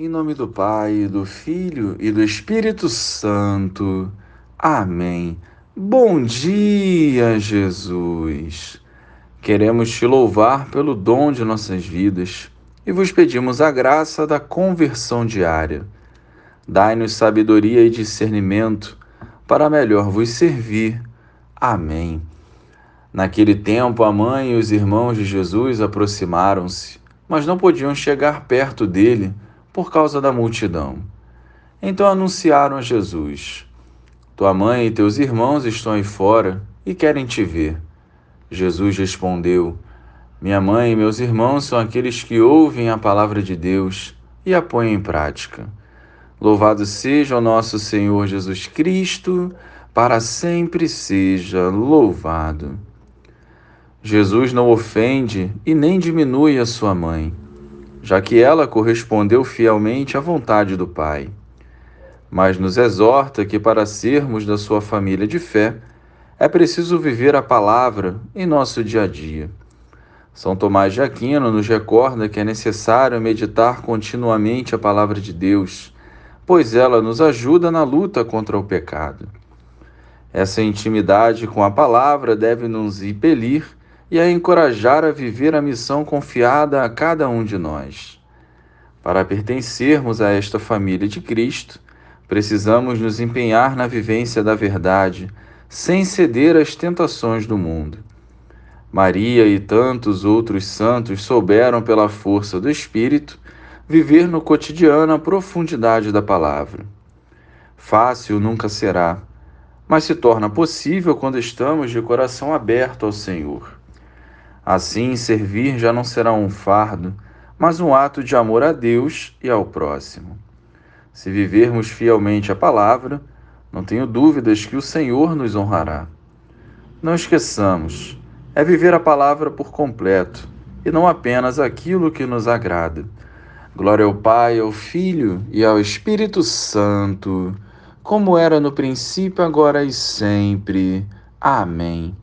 Em nome do Pai, do Filho e do Espírito Santo. Amém. Bom dia, Jesus. Queremos te louvar pelo dom de nossas vidas e vos pedimos a graça da conversão diária. Dai-nos sabedoria e discernimento para melhor vos servir. Amém. Naquele tempo, a mãe e os irmãos de Jesus aproximaram-se, mas não podiam chegar perto dele por causa da multidão. Então anunciaram a Jesus: Tua mãe e teus irmãos estão aí fora e querem te ver. Jesus respondeu: Minha mãe e meus irmãos são aqueles que ouvem a palavra de Deus e a põem em prática. Louvado seja o nosso Senhor Jesus Cristo, para sempre seja louvado. Jesus não ofende e nem diminui a sua mãe já que ela correspondeu fielmente à vontade do Pai. Mas nos exorta que, para sermos da sua família de fé, é preciso viver a palavra em nosso dia a dia. São Tomás de Aquino nos recorda que é necessário meditar continuamente a palavra de Deus, pois ela nos ajuda na luta contra o pecado. Essa intimidade com a palavra deve nos impelir e a encorajar a viver a missão confiada a cada um de nós. Para pertencermos a esta família de Cristo, precisamos nos empenhar na vivência da verdade, sem ceder às tentações do mundo. Maria e tantos outros santos souberam, pela força do Espírito, viver no cotidiano a profundidade da palavra. Fácil nunca será, mas se torna possível quando estamos de coração aberto ao Senhor. Assim, servir já não será um fardo, mas um ato de amor a Deus e ao próximo. Se vivermos fielmente a palavra, não tenho dúvidas que o Senhor nos honrará. Não esqueçamos, é viver a palavra por completo e não apenas aquilo que nos agrada. Glória ao Pai, ao Filho e ao Espírito Santo, como era no princípio, agora e sempre. Amém.